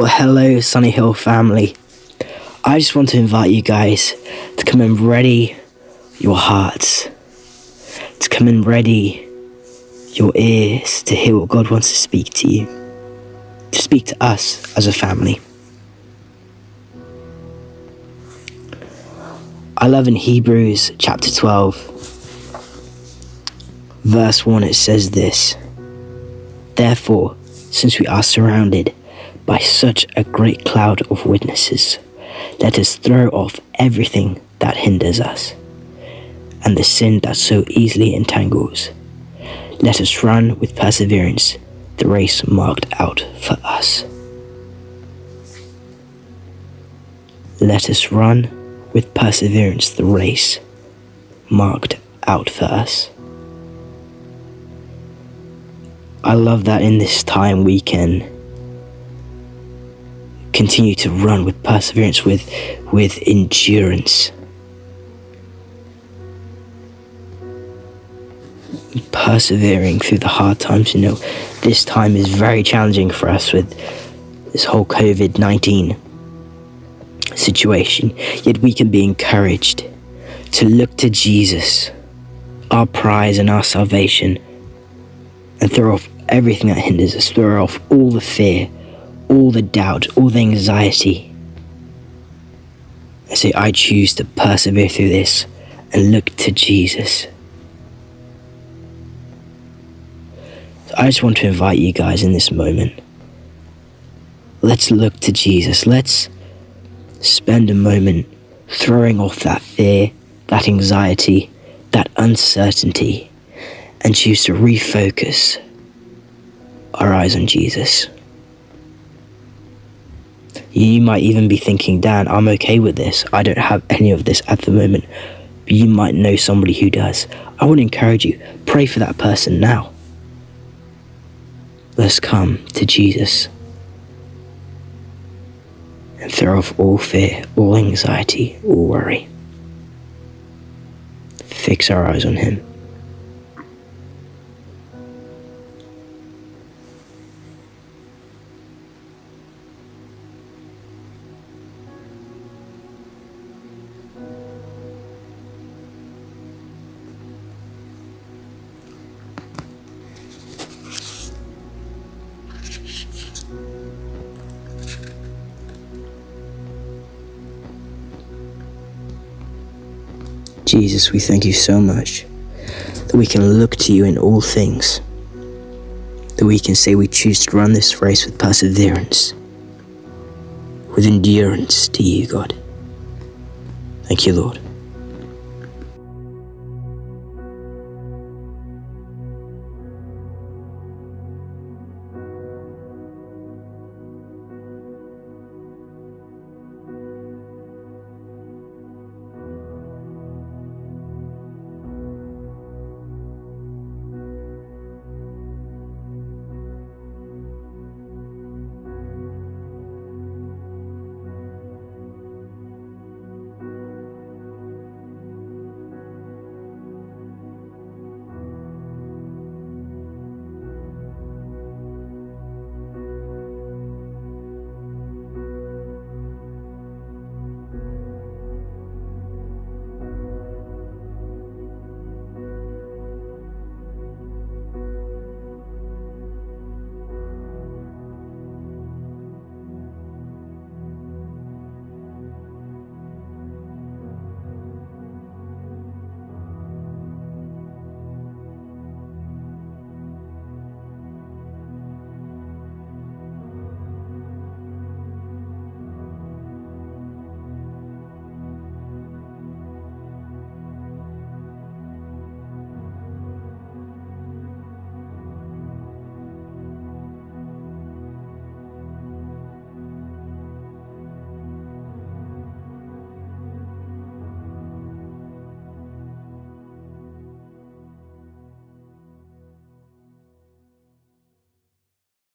Well, hello, Sunny Hill family. I just want to invite you guys to come and ready your hearts, to come and ready your ears to hear what God wants to speak to you, to speak to us as a family. I love in Hebrews chapter 12, verse 1, it says this Therefore, since we are surrounded by such a great cloud of witnesses, let us throw off everything that hinders us and the sin that so easily entangles. Let us run with perseverance the race marked out for us. Let us run with perseverance the race marked out for us. I love that in this time we can continue to run with perseverance, with, with endurance. Persevering through the hard times, you know, this time is very challenging for us with this whole COVID 19 situation, yet we can be encouraged to look to Jesus, our prize and our salvation, and throw off everything that hinders us, throw off all the fear, all the doubt, all the anxiety. I say, I choose to persevere through this and look to Jesus. So I just want to invite you guys in this moment. Let's look to Jesus. Let's spend a moment throwing off that fear, that anxiety, that uncertainty, and choose to refocus our eyes on Jesus. You might even be thinking, Dan, I'm okay with this. I don't have any of this at the moment. But you might know somebody who does. I would encourage you, pray for that person now. Let's come to Jesus and throw off all fear, all anxiety, all worry. Fix our eyes on Him. Jesus, we thank you so much that we can look to you in all things, that we can say we choose to run this race with perseverance, with endurance to you, God. Thank you, Lord.